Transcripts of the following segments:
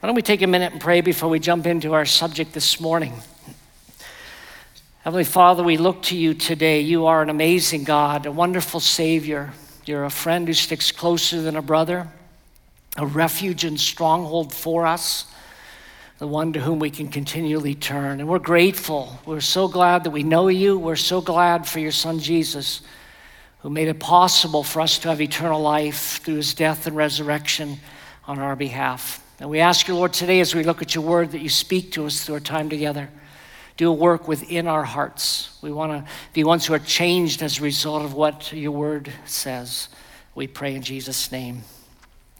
Why don't we take a minute and pray before we jump into our subject this morning? Heavenly Father, we look to you today. You are an amazing God, a wonderful Savior. You're a friend who sticks closer than a brother, a refuge and stronghold for us, the one to whom we can continually turn. And we're grateful. We're so glad that we know you. We're so glad for your Son Jesus, who made it possible for us to have eternal life through his death and resurrection on our behalf. And we ask you, Lord, today as we look at your word, that you speak to us through our time together. Do a work within our hearts. We want to be ones who are changed as a result of what your word says. We pray in Jesus' name.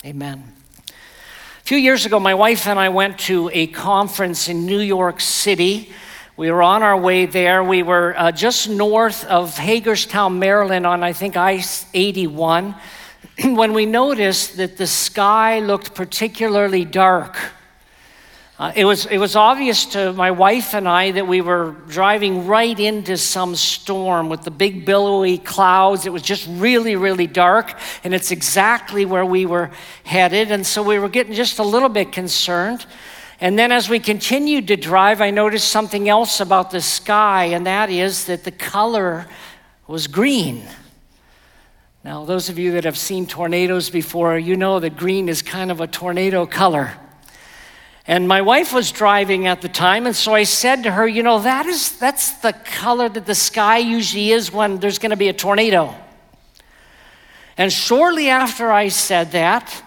Amen. A few years ago, my wife and I went to a conference in New York City. We were on our way there. We were uh, just north of Hagerstown, Maryland, on I think I 81. when we noticed that the sky looked particularly dark. Uh, it, was, it was obvious to my wife and I that we were driving right into some storm with the big billowy clouds. It was just really, really dark, and it's exactly where we were headed. And so we were getting just a little bit concerned. And then as we continued to drive, I noticed something else about the sky, and that is that the color was green. Now, those of you that have seen tornadoes before, you know that green is kind of a tornado color. And my wife was driving at the time, and so I said to her, You know, that is, that's the color that the sky usually is when there's going to be a tornado. And shortly after I said that,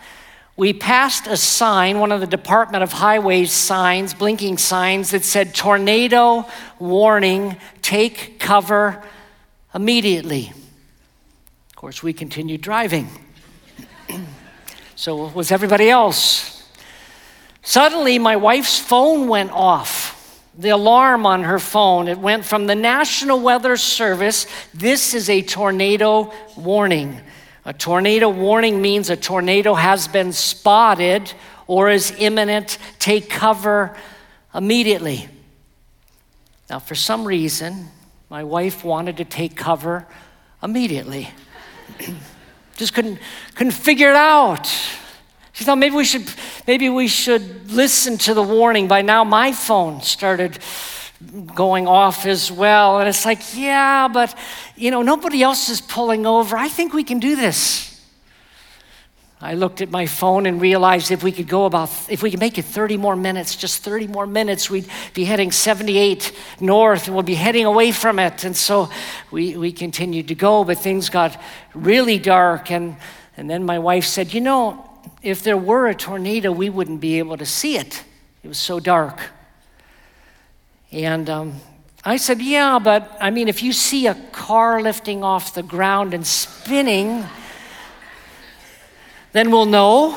we passed a sign, one of the Department of Highways signs, blinking signs that said, Tornado warning, take cover immediately course, we continued driving. so was everybody else. Suddenly, my wife's phone went off. The alarm on her phone, it went from the National Weather Service. This is a tornado warning. A tornado warning means a tornado has been spotted or is imminent. Take cover immediately. Now, for some reason, my wife wanted to take cover immediately. Just couldn't, couldn't figure it out. She thought maybe we should maybe we should listen to the warning. By now my phone started going off as well. And it's like, yeah, but you know, nobody else is pulling over. I think we can do this. I looked at my phone and realized if we could go about, if we could make it 30 more minutes, just 30 more minutes, we'd be heading 78 north and we'll be heading away from it. And so we, we continued to go, but things got really dark. And, and then my wife said, You know, if there were a tornado, we wouldn't be able to see it. It was so dark. And um, I said, Yeah, but I mean, if you see a car lifting off the ground and spinning, then we'll know.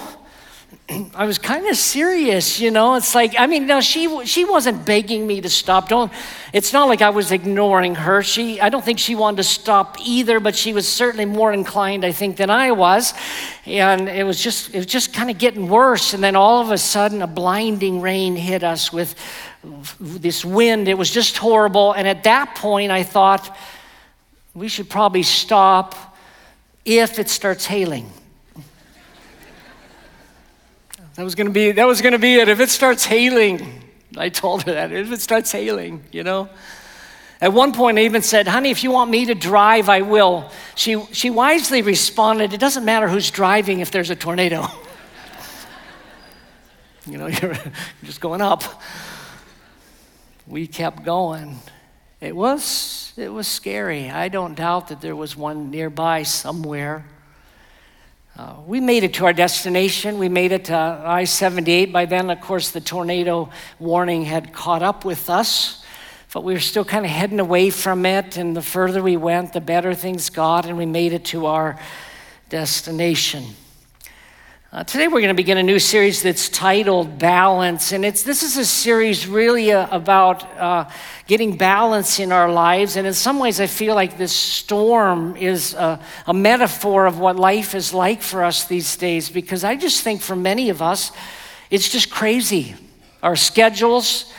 I was kind of serious, you know. It's like, I mean, now she she wasn't begging me to stop. Don't. It's not like I was ignoring her. She, I don't think she wanted to stop either, but she was certainly more inclined, I think, than I was. And it was just, it was just kind of getting worse. And then all of a sudden, a blinding rain hit us with this wind. It was just horrible. And at that point, I thought we should probably stop if it starts hailing. That was gonna be that was gonna be it. If it starts hailing, I told her that. If it starts hailing, you know. At one point, I even said, honey, if you want me to drive, I will. She, she wisely responded, it doesn't matter who's driving if there's a tornado. you know, you're just going up. We kept going. It was, it was scary. I don't doubt that there was one nearby somewhere. Uh, we made it to our destination. We made it to I 78. By then, of course, the tornado warning had caught up with us, but we were still kind of heading away from it. And the further we went, the better things got, and we made it to our destination. Uh, today we're going to begin a new series that's titled Balance, and it's this is a series really uh, about uh, getting balance in our lives. And in some ways, I feel like this storm is a, a metaphor of what life is like for us these days. Because I just think for many of us, it's just crazy. Our schedules,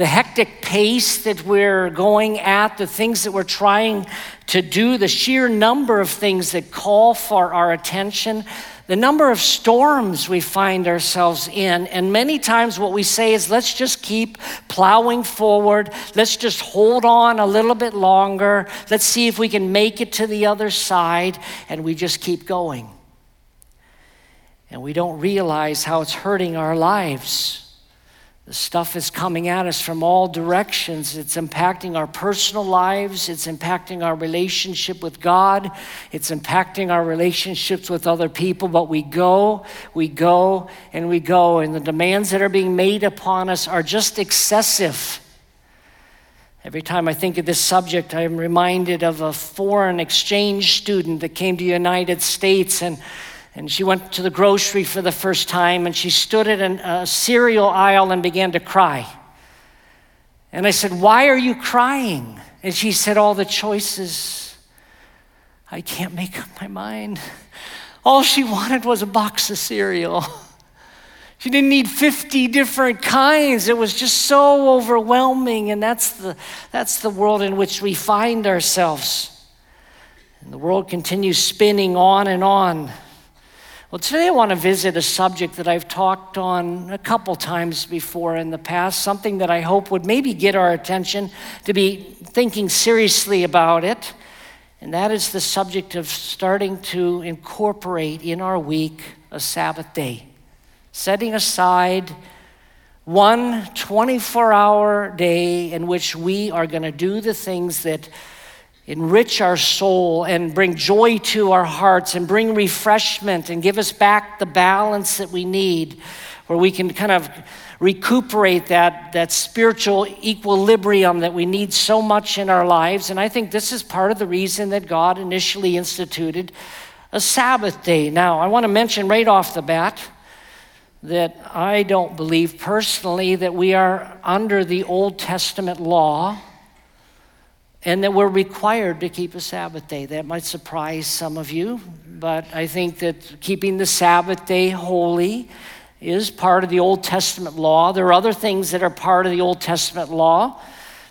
the hectic pace that we're going at, the things that we're trying to do, the sheer number of things that call for our attention the number of storms we find ourselves in. And many times, what we say is, let's just keep plowing forward. Let's just hold on a little bit longer. Let's see if we can make it to the other side. And we just keep going. And we don't realize how it's hurting our lives. The stuff is coming at us from all directions. It's impacting our personal lives. It's impacting our relationship with God. It's impacting our relationships with other people. But we go, we go, and we go. And the demands that are being made upon us are just excessive. Every time I think of this subject, I'm reminded of a foreign exchange student that came to the United States and and she went to the grocery for the first time and she stood at a cereal aisle and began to cry. And I said, Why are you crying? And she said, All the choices. I can't make up my mind. All she wanted was a box of cereal. She didn't need 50 different kinds. It was just so overwhelming. And that's the, that's the world in which we find ourselves. And the world continues spinning on and on. Well, today I want to visit a subject that I've talked on a couple times before in the past, something that I hope would maybe get our attention to be thinking seriously about it. And that is the subject of starting to incorporate in our week a Sabbath day, setting aside one 24 hour day in which we are going to do the things that enrich our soul and bring joy to our hearts and bring refreshment and give us back the balance that we need, where we can kind of recuperate that, that spiritual equilibrium that we need so much in our lives. And I think this is part of the reason that God initially instituted a Sabbath day. Now, I want to mention right off the bat that I don't believe personally that we are under the Old Testament law and that we're required to keep a Sabbath day. That might surprise some of you, but I think that keeping the Sabbath day holy is part of the Old Testament law. There are other things that are part of the Old Testament law.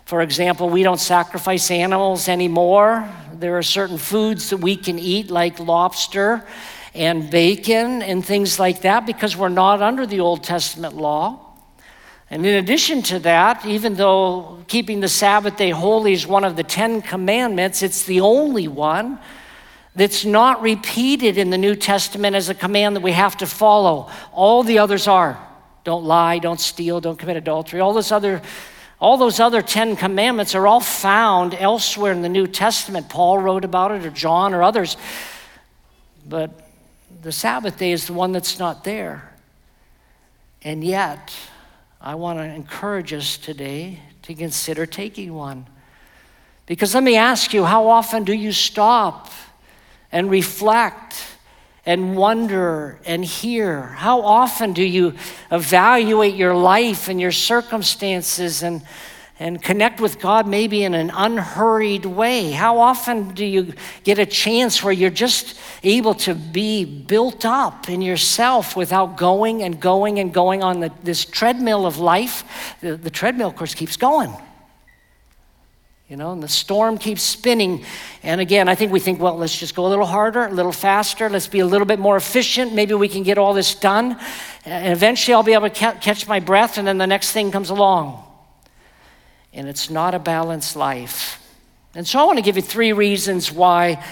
For example, we don't sacrifice animals anymore. There are certain foods that we can eat, like lobster and bacon and things like that, because we're not under the Old Testament law. And in addition to that, even though keeping the Sabbath day holy is one of the Ten Commandments, it's the only one that's not repeated in the New Testament as a command that we have to follow. All the others are. Don't lie, don't steal, don't commit adultery. All those other all those other 10 commandments are all found elsewhere in the New Testament. Paul wrote about it or John or others. But the Sabbath day is the one that's not there. And yet, I want to encourage us today to consider taking one. Because let me ask you, how often do you stop and reflect and wonder and hear? How often do you evaluate your life and your circumstances and and connect with God maybe in an unhurried way? How often do you get a chance where you're just able to be built up in yourself without going and going and going on the, this treadmill of life? The, the treadmill, of course, keeps going. You know, and the storm keeps spinning. And again, I think we think, well, let's just go a little harder, a little faster, let's be a little bit more efficient. Maybe we can get all this done. And eventually I'll be able to ca- catch my breath, and then the next thing comes along and it's not a balanced life. And so I want to give you three reasons why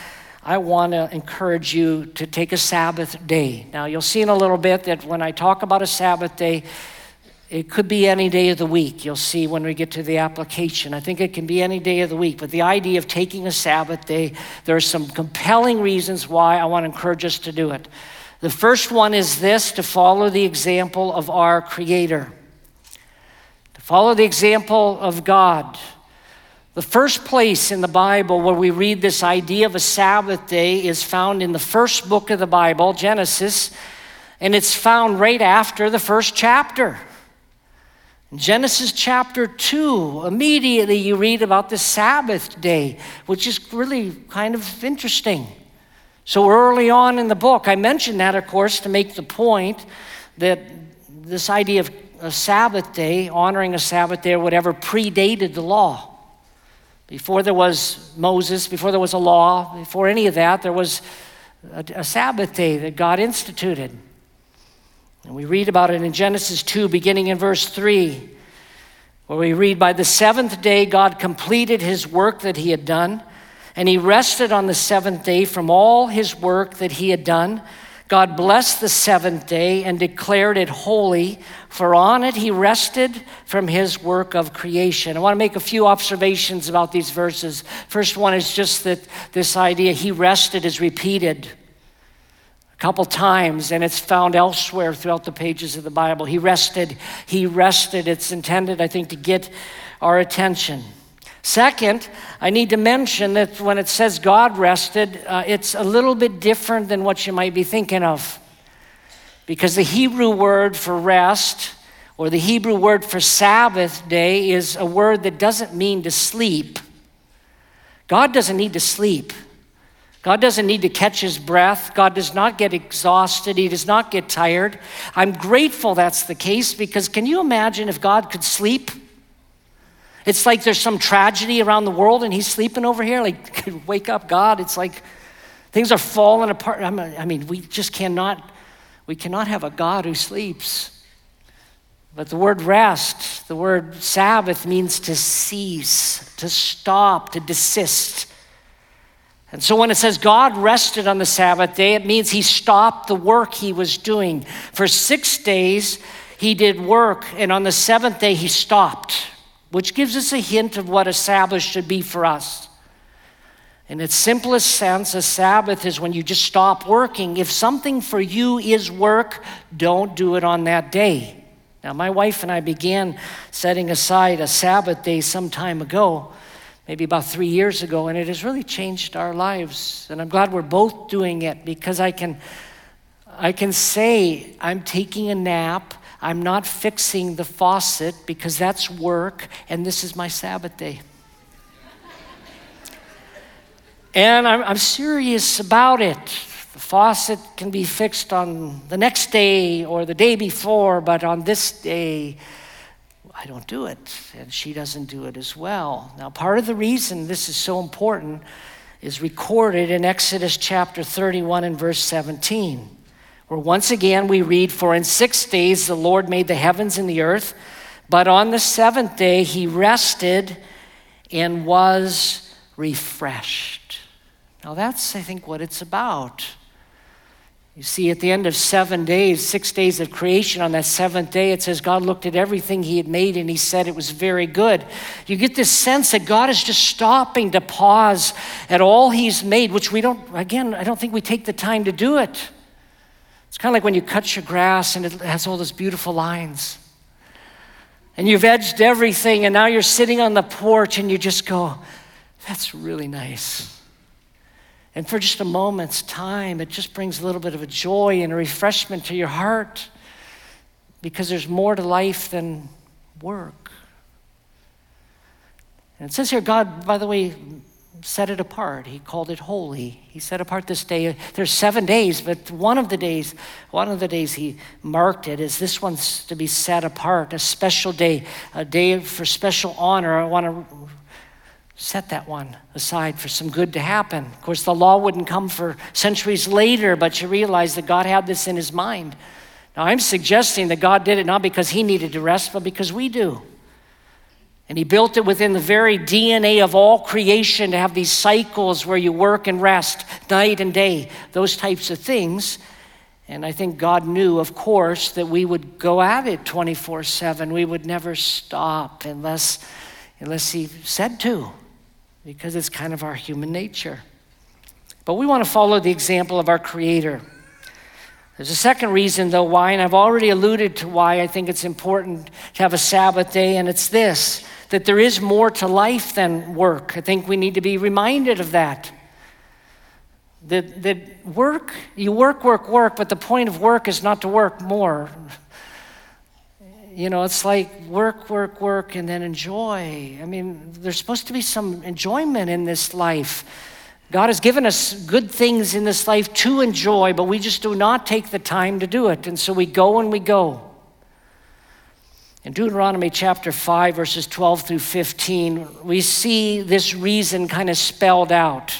I want to encourage you to take a Sabbath day. Now, you'll see in a little bit that when I talk about a Sabbath day, it could be any day of the week. You'll see when we get to the application. I think it can be any day of the week. But the idea of taking a Sabbath day, there are some compelling reasons why I want to encourage us to do it. The first one is this to follow the example of our Creator. Follow the example of God. The first place in the Bible where we read this idea of a Sabbath day is found in the first book of the Bible, Genesis, and it's found right after the first chapter. Genesis chapter 2, immediately you read about the Sabbath day, which is really kind of interesting. So early on in the book, I mentioned that, of course, to make the point that this idea of a Sabbath day, honoring a Sabbath day or whatever, predated the law. Before there was Moses, before there was a law, before any of that, there was a, a Sabbath day that God instituted. And we read about it in Genesis 2, beginning in verse 3, where we read, By the seventh day, God completed his work that he had done, and he rested on the seventh day from all his work that he had done. God blessed the seventh day and declared it holy, for on it he rested from his work of creation. I want to make a few observations about these verses. First one is just that this idea, he rested, is repeated a couple times, and it's found elsewhere throughout the pages of the Bible. He rested, he rested. It's intended, I think, to get our attention. Second, I need to mention that when it says God rested, uh, it's a little bit different than what you might be thinking of. Because the Hebrew word for rest, or the Hebrew word for Sabbath day, is a word that doesn't mean to sleep. God doesn't need to sleep. God doesn't need to catch his breath. God does not get exhausted. He does not get tired. I'm grateful that's the case because can you imagine if God could sleep? It's like there's some tragedy around the world and he's sleeping over here. Like, wake up, God. It's like things are falling apart. I mean, we just cannot, we cannot have a God who sleeps. But the word rest, the word Sabbath means to cease, to stop, to desist. And so when it says God rested on the Sabbath day, it means he stopped the work he was doing. For six days, he did work, and on the seventh day, he stopped which gives us a hint of what a Sabbath should be for us. In its simplest sense, a Sabbath is when you just stop working. If something for you is work, don't do it on that day. Now, my wife and I began setting aside a Sabbath day some time ago, maybe about three years ago, and it has really changed our lives. And I'm glad we're both doing it because I can, I can say I'm taking a nap I'm not fixing the faucet because that's work, and this is my Sabbath day. and I'm, I'm serious about it. The faucet can be fixed on the next day or the day before, but on this day, I don't do it, and she doesn't do it as well. Now, part of the reason this is so important is recorded in Exodus chapter 31 and verse 17 where once again we read, For in six days the Lord made the heavens and the earth, but on the seventh day he rested and was refreshed. Now that's, I think, what it's about. You see, at the end of seven days, six days of creation, on that seventh day, it says God looked at everything He had made and He said it was very good. You get this sense that God is just stopping to pause at all He's made, which we don't, again, I don't think we take the time to do it. It's kind of like when you cut your grass and it has all those beautiful lines. And you've edged everything, and now you're sitting on the porch and you just go, that's really nice. And for just a moment's time, it just brings a little bit of a joy and a refreshment to your heart because there's more to life than work. And it says here, God, by the way, set it apart. He called it holy. He set apart this day. There's seven days, but one of the days, one of the days he marked it is this one's to be set apart, a special day, a day for special honor. I want to set that one aside for some good to happen. Of course, the law wouldn't come for centuries later, but you realize that God had this in his mind. Now, I'm suggesting that God did it not because he needed to rest, but because we do. And he built it within the very DNA of all creation to have these cycles where you work and rest night and day, those types of things. And I think God knew, of course, that we would go at it 24 7. We would never stop unless, unless He said to, because it's kind of our human nature. But we want to follow the example of our Creator. There's a second reason, though, why, and I've already alluded to why I think it's important to have a Sabbath day, and it's this that there is more to life than work. I think we need to be reminded of that. That, that work, you work, work, work, but the point of work is not to work more. You know, it's like work, work, work, and then enjoy. I mean, there's supposed to be some enjoyment in this life. God has given us good things in this life to enjoy, but we just do not take the time to do it. And so we go and we go. In Deuteronomy chapter 5, verses 12 through 15, we see this reason kind of spelled out.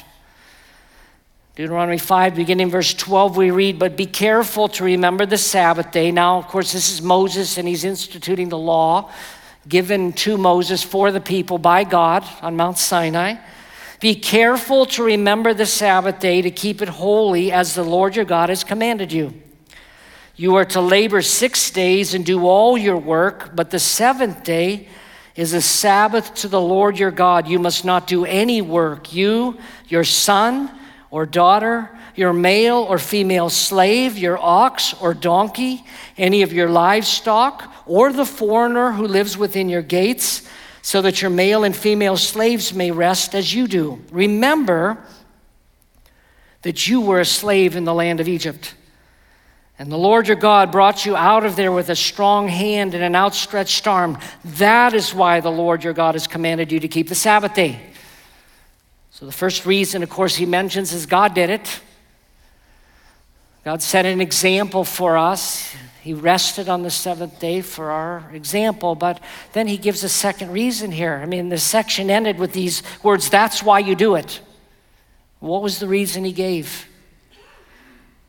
Deuteronomy 5, beginning verse 12, we read, But be careful to remember the Sabbath day. Now, of course, this is Moses, and he's instituting the law given to Moses for the people by God on Mount Sinai. Be careful to remember the Sabbath day to keep it holy as the Lord your God has commanded you. You are to labor six days and do all your work, but the seventh day is a Sabbath to the Lord your God. You must not do any work. You, your son, or daughter, your male or female slave, your ox or donkey, any of your livestock, or the foreigner who lives within your gates, so that your male and female slaves may rest as you do. Remember that you were a slave in the land of Egypt. And the Lord your God brought you out of there with a strong hand and an outstretched arm. That is why the Lord your God has commanded you to keep the Sabbath day. So, the first reason, of course, he mentions is God did it. God set an example for us. He rested on the seventh day for our example, but then he gives a second reason here. I mean, the section ended with these words, that's why you do it. What was the reason he gave?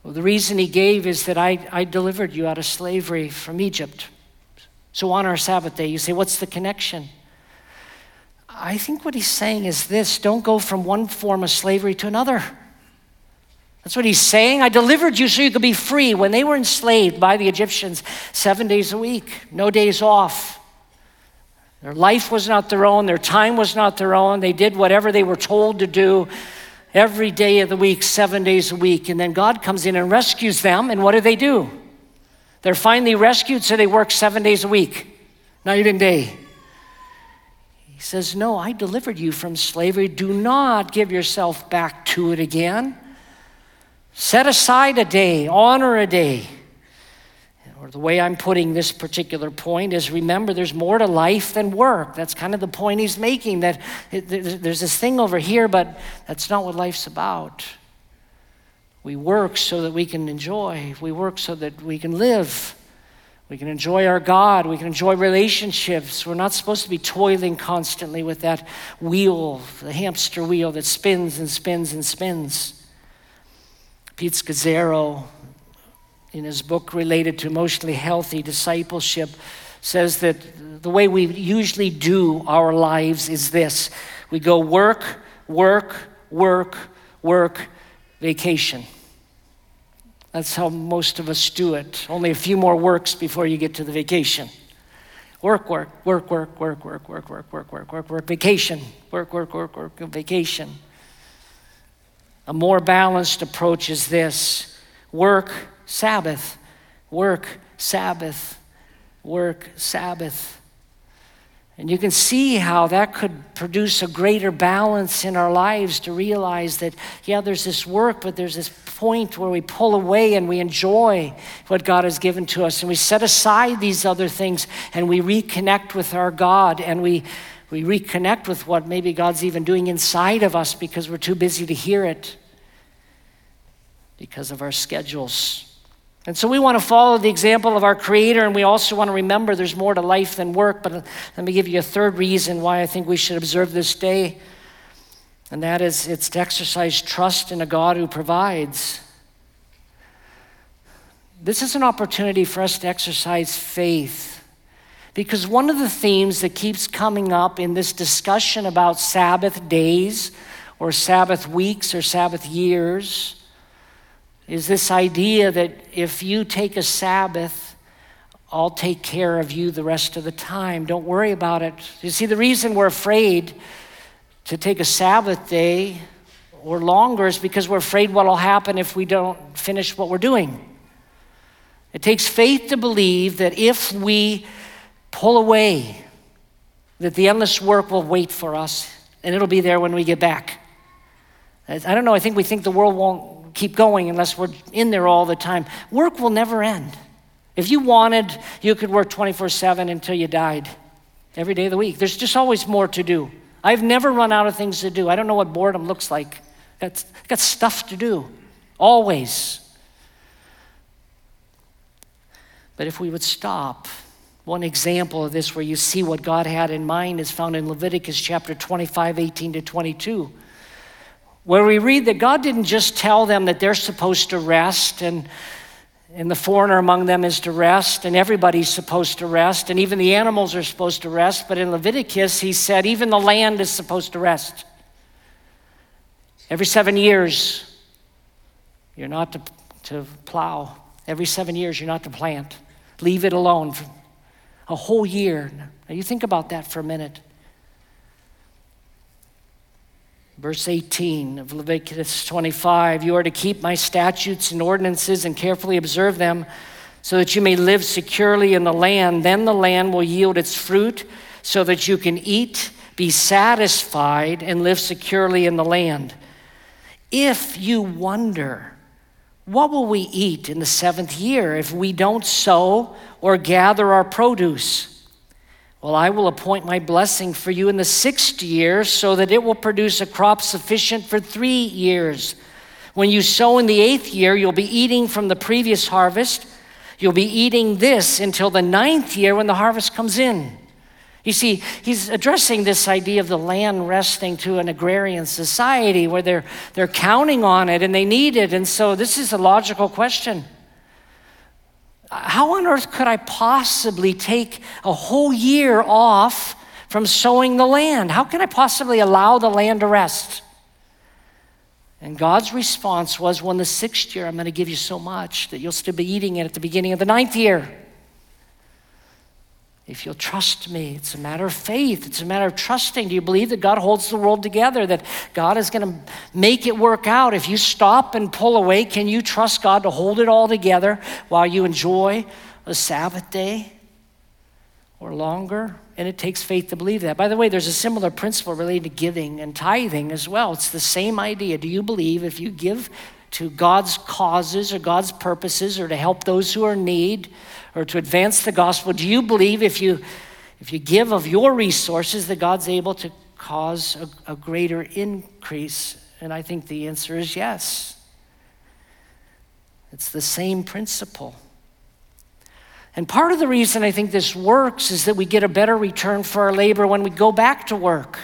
Well, the reason he gave is that I, I delivered you out of slavery from Egypt. So on our Sabbath day, you say, what's the connection? I think what he's saying is this don't go from one form of slavery to another. That's what he's saying. I delivered you so you could be free. When they were enslaved by the Egyptians, seven days a week, no days off. Their life was not their own, their time was not their own. They did whatever they were told to do every day of the week, seven days a week. And then God comes in and rescues them. And what do they do? They're finally rescued, so they work seven days a week, night and day. He says, No, I delivered you from slavery. Do not give yourself back to it again. Set aside a day, honor a day. Or the way I'm putting this particular point is remember, there's more to life than work. That's kind of the point he's making that there's this thing over here, but that's not what life's about. We work so that we can enjoy, we work so that we can live. We can enjoy our God. We can enjoy relationships. We're not supposed to be toiling constantly with that wheel, the hamster wheel that spins and spins and spins. Pete Scazzero, in his book related to emotionally healthy discipleship, says that the way we usually do our lives is this we go work, work, work, work, vacation. That's how most of us do it. Only a few more works before you get to the vacation. Work, work, work, work, work, work, work, work, work, work, work, work, vacation. Work, work, work, work, vacation. A more balanced approach is this work, Sabbath, work, Sabbath, work, Sabbath. And you can see how that could produce a greater balance in our lives to realize that, yeah, there's this work, but there's this point where we pull away and we enjoy what God has given to us. And we set aside these other things and we reconnect with our God and we, we reconnect with what maybe God's even doing inside of us because we're too busy to hear it because of our schedules. And so we want to follow the example of our Creator, and we also want to remember there's more to life than work. But let me give you a third reason why I think we should observe this day, and that is it's to exercise trust in a God who provides. This is an opportunity for us to exercise faith. Because one of the themes that keeps coming up in this discussion about Sabbath days or Sabbath weeks or Sabbath years is this idea that if you take a Sabbath, I'll take care of you the rest of the time. Don't worry about it. You see, the reason we're afraid to take a Sabbath day or longer is because we're afraid what will happen if we don't finish what we're doing. It takes faith to believe that if we pull away, that the endless work will wait for us and it'll be there when we get back. I don't know, I think we think the world won't keep going unless we're in there all the time. Work will never end. If you wanted, you could work 24 7 until you died, every day of the week. There's just always more to do. I've never run out of things to do. I don't know what boredom looks like. Got, got stuff to do, always. But if we would stop, one example of this where you see what God had in mind is found in Leviticus chapter 25, 18 to 22 where we read that God didn't just tell them that they're supposed to rest and and the foreigner among them is to rest, and everybody's supposed to rest, and even the animals are supposed to rest. But in Leviticus, he said even the land is supposed to rest. Every seven years, you're not to, to plow. Every seven years, you're not to plant. Leave it alone for a whole year. Now, you think about that for a minute. Verse 18 of Leviticus 25 You are to keep my statutes and ordinances and carefully observe them so that you may live securely in the land. Then the land will yield its fruit so that you can eat, be satisfied, and live securely in the land. If you wonder, what will we eat in the seventh year if we don't sow or gather our produce? Well, I will appoint my blessing for you in the sixth year so that it will produce a crop sufficient for three years. When you sow in the eighth year, you'll be eating from the previous harvest. You'll be eating this until the ninth year when the harvest comes in. You see, he's addressing this idea of the land resting to an agrarian society where they're, they're counting on it and they need it. And so this is a logical question. How on earth could I possibly take a whole year off from sowing the land? How can I possibly allow the land to rest? And God's response was, Well, in the sixth year, I'm going to give you so much that you'll still be eating it at the beginning of the ninth year if you'll trust me. It's a matter of faith, it's a matter of trusting. Do you believe that God holds the world together, that God is going to make it work out? If you stop and pull away, can you trust God to hold it all together while you enjoy a Sabbath day or longer? And it takes faith to believe that. By the way, there's a similar principle related to giving and tithing as well. It's the same idea. Do you believe if you give to God's causes or God's purposes or to help those who are in need, or to advance the gospel, do you believe if you, if you give of your resources that God's able to cause a, a greater increase? And I think the answer is yes. It's the same principle. And part of the reason I think this works is that we get a better return for our labor when we go back to work,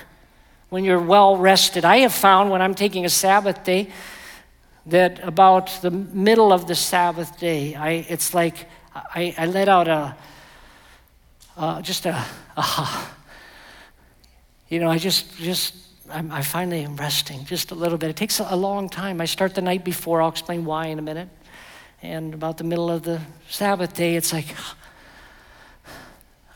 when you're well rested. I have found when I'm taking a Sabbath day that about the middle of the Sabbath day, I, it's like I, I let out a, uh, just a, you know, I just, just, I'm, I finally am resting just a little bit. It takes a long time. I start the night before. I'll explain why in a minute. And about the middle of the Sabbath day, it's like,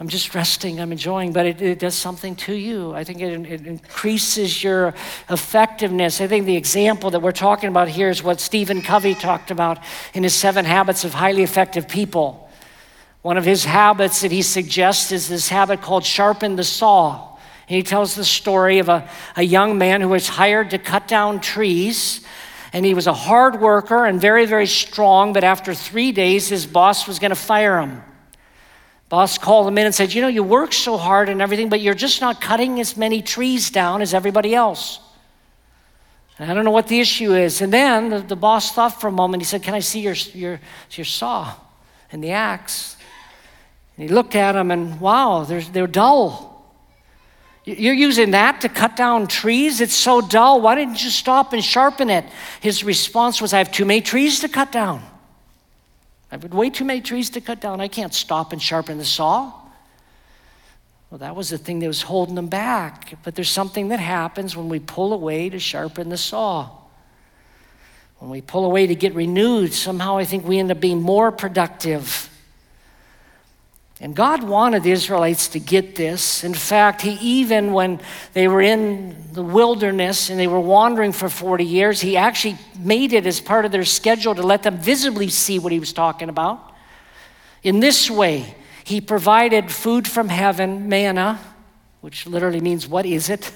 I'm just resting, I'm enjoying, but it, it does something to you. I think it, it, increases your effectiveness. I think the example that we're talking about here is what Stephen Covey talked about in his seven habits of highly effective people. One of his habits that he suggests is this habit called sharpen the saw. And he tells the story of a, a young man who was hired to cut down trees. And he was a hard worker and very, very strong, but after three days, his boss was going to fire him. Boss called him in and said, You know, you work so hard and everything, but you're just not cutting as many trees down as everybody else. And I don't know what the issue is. And then the, the boss thought for a moment. He said, Can I see your, your, your saw and the axe? And he looked at him and, wow, they're, they're dull. You're using that to cut down trees? It's so dull. Why didn't you stop and sharpen it? His response was, I have too many trees to cut down. I've got way too many trees to cut down. I can't stop and sharpen the saw. Well, that was the thing that was holding them back. But there's something that happens when we pull away to sharpen the saw. When we pull away to get renewed, somehow I think we end up being more productive. And God wanted the Israelites to get this. In fact, He even, when they were in the wilderness and they were wandering for 40 years, He actually made it as part of their schedule to let them visibly see what He was talking about. In this way, He provided food from heaven, manna, which literally means, What is it?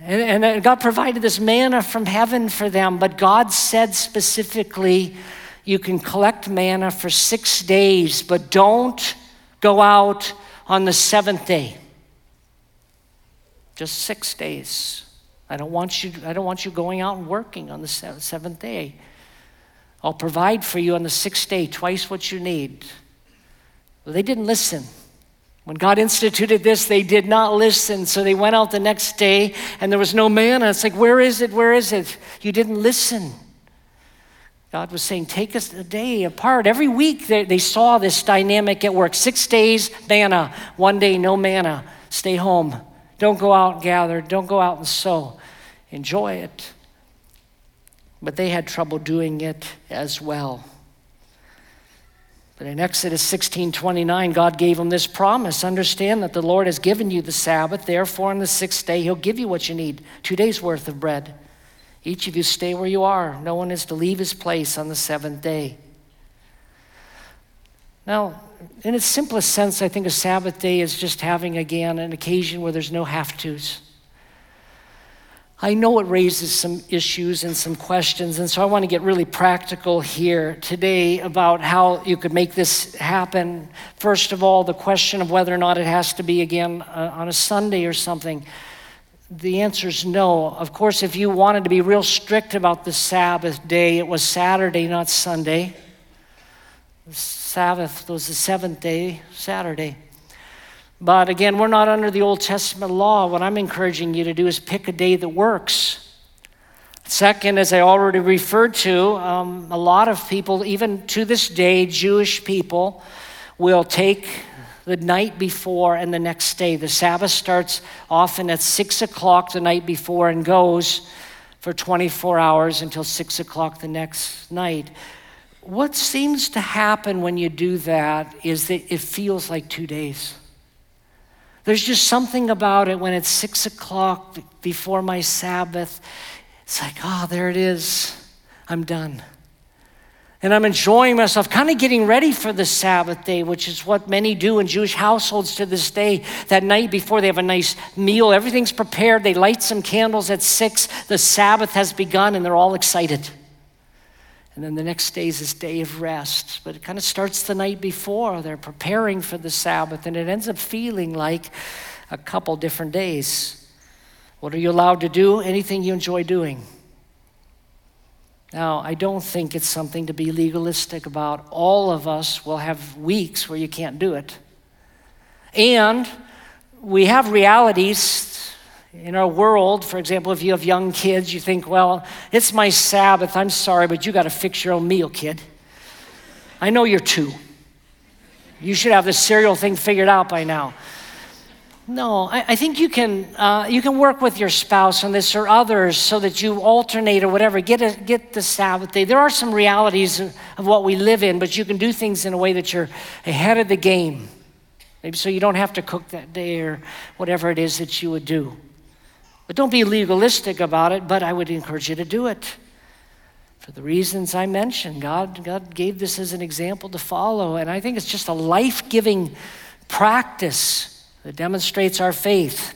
And, and uh, God provided this manna from heaven for them, but God said specifically, you can collect manna for six days, but don't go out on the seventh day. Just six days. I don't want you, I don't want you going out and working on the seventh day. I'll provide for you on the sixth day twice what you need. Well, they didn't listen. When God instituted this, they did not listen. So they went out the next day and there was no manna. It's like, where is it? Where is it? You didn't listen. God was saying, take us a day apart. Every week they, they saw this dynamic at work. Six days, manna. One day, no manna. Stay home. Don't go out and gather. Don't go out and sow. Enjoy it. But they had trouble doing it as well. But in Exodus 16 29, God gave them this promise Understand that the Lord has given you the Sabbath, therefore, on the sixth day, He'll give you what you need two days' worth of bread. Each of you stay where you are. No one is to leave his place on the seventh day. Now, in its simplest sense, I think a Sabbath day is just having again an occasion where there's no have tos. I know it raises some issues and some questions, and so I want to get really practical here today about how you could make this happen. First of all, the question of whether or not it has to be again uh, on a Sunday or something. The answer is no. Of course, if you wanted to be real strict about the Sabbath day, it was Saturday, not Sunday. The Sabbath was the seventh day, Saturday. But again, we're not under the Old Testament law. What I'm encouraging you to do is pick a day that works. Second, as I already referred to, um, a lot of people, even to this day, Jewish people, will take the night before and the next day. The Sabbath starts often at 6 o'clock the night before and goes for 24 hours until 6 o'clock the next night. What seems to happen when you do that is that it feels like two days. There's just something about it when it's six o'clock before my Sabbath. It's like, oh, there it is. I'm done. And I'm enjoying myself, kind of getting ready for the Sabbath day, which is what many do in Jewish households to this day. That night before they have a nice meal, everything's prepared. They light some candles at six. The Sabbath has begun, and they're all excited. And then the next day is this day of rest. But it kind of starts the night before. They're preparing for the Sabbath, and it ends up feeling like a couple different days. What are you allowed to do? Anything you enjoy doing. Now, I don't think it's something to be legalistic about. All of us will have weeks where you can't do it. And we have realities in our world, for example, if you have young kids, you think, well, it's my Sabbath. I'm sorry, but you got to fix your own meal, kid. I know you're two. You should have the cereal thing figured out by now. No, I, I think you can, uh, you can work with your spouse on this or others so that you alternate or whatever. Get, a, get the Sabbath day. There are some realities of, what we live in, but you can do things in a way that you're ahead of the game. Maybe so you don't have to cook that day or whatever it is that you would do. But don't be legalistic about it, but I would encourage you to do it. For the reasons I mentioned, God, God gave this as an example to follow, and I think it's just a life giving practice that demonstrates our faith.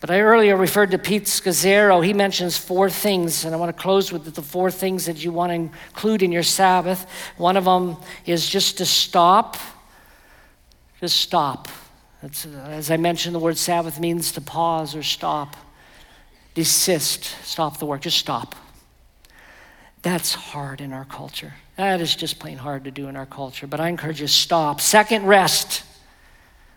But I earlier referred to Pete Scazzero. He mentions four things, and I want to close with the four things that you want to include in your Sabbath. One of them is just to stop. Just stop. As I mentioned, the word Sabbath means to pause or stop, desist, stop the work, just stop. That's hard in our culture. That is just plain hard to do in our culture, but I encourage you to stop. Second, rest.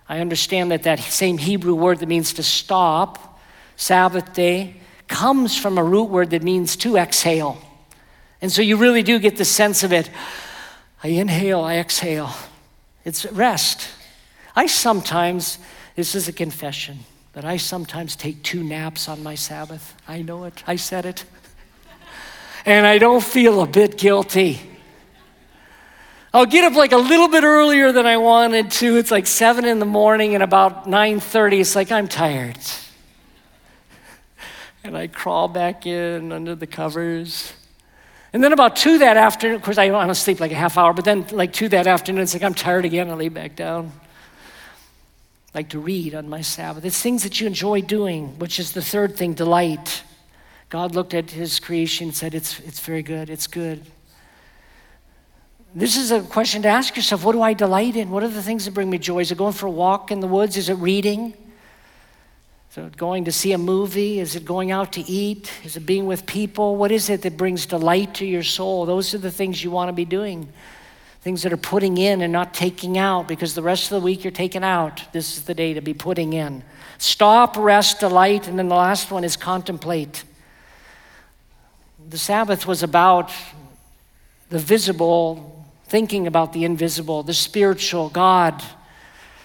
I understand that that same Hebrew word that means to stop, Sabbath day, comes from a root word that means to exhale. And so you really do get the sense of it. I inhale, I exhale. It's rest. I sometimes, this is a confession, but I sometimes take two naps on my Sabbath. I know it, I said it. and I don't feel a bit guilty. I'll get up like a little bit earlier than I wanted to. It's like 7 in the morning and about 9:30 it's like I'm tired. And I crawl back in under the covers. And then about 2 that afternoon, of course I want to sleep like a half hour, but then like 2 that afternoon it's like I'm tired again, I lay back down like to read on my Sabbath. It's things that you enjoy doing, which is the third thing delight. God looked at his creation and said, It's, it's very good, it's good. This is a question to ask yourself what do I delight in? What are the things that bring me joy? Is it going for a walk in the woods? Is it reading? Is it going to see a movie? Is it going out to eat? Is it being with people? What is it that brings delight to your soul? Those are the things you want to be doing things that are putting in and not taking out because the rest of the week you're taking out. This is the day to be putting in. Stop, rest, delight, and then the last one is contemplate. The Sabbath was about the visible, thinking about the invisible, the spiritual, God.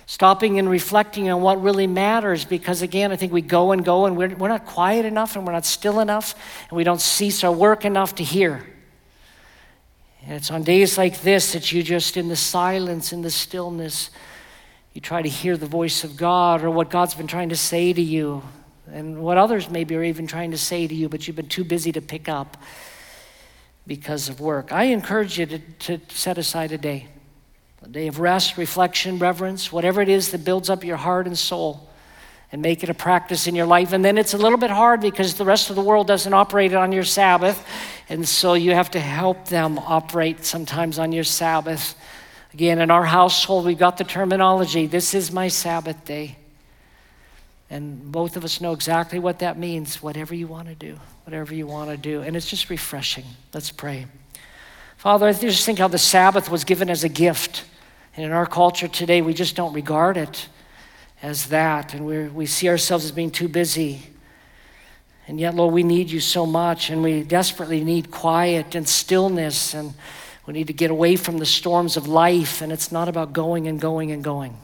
Stopping and reflecting on what really matters because, again, I think we go and go and we're, we're not quiet enough and we're not still enough and we don't cease our work enough to hear. And it's on days like this that you just, in the silence, in the stillness, you try to hear the voice of God or what God's been trying to say to you and what others maybe are even trying to say to you, but you've been too busy to pick up because of work. I encourage you to, to set aside a day, a day of rest, reflection, reverence, whatever it is that builds up your heart and soul and make it a practice in your life. And then it's a little bit hard because the rest of the world doesn't operate on your Sabbath. And so you have to help them operate sometimes on your Sabbath. Again, in our household, we've got the terminology this is my Sabbath day. And both of us know exactly what that means. Whatever you want to do, whatever you want to do. And it's just refreshing. Let's pray. Father, I just think how the Sabbath was given as a gift. And in our culture today, we just don't regard it as that. And we we see ourselves as being too busy. And yet, Lord, we need you so much. And we desperately need quiet and stillness. And we need to get away from the storms of life. And it's not about going and going and going.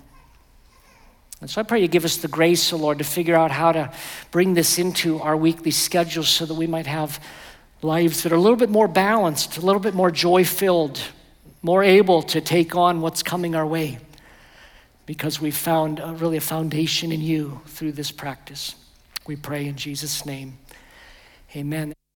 And so I pray you give us the grace, O oh Lord, to figure out how to bring this into our weekly schedules so that we might have lives that are a little bit more balanced, a little bit more joy filled, more able to take on what's coming our way because we've found a, really a foundation in you through this practice. We pray in Jesus' name. Amen.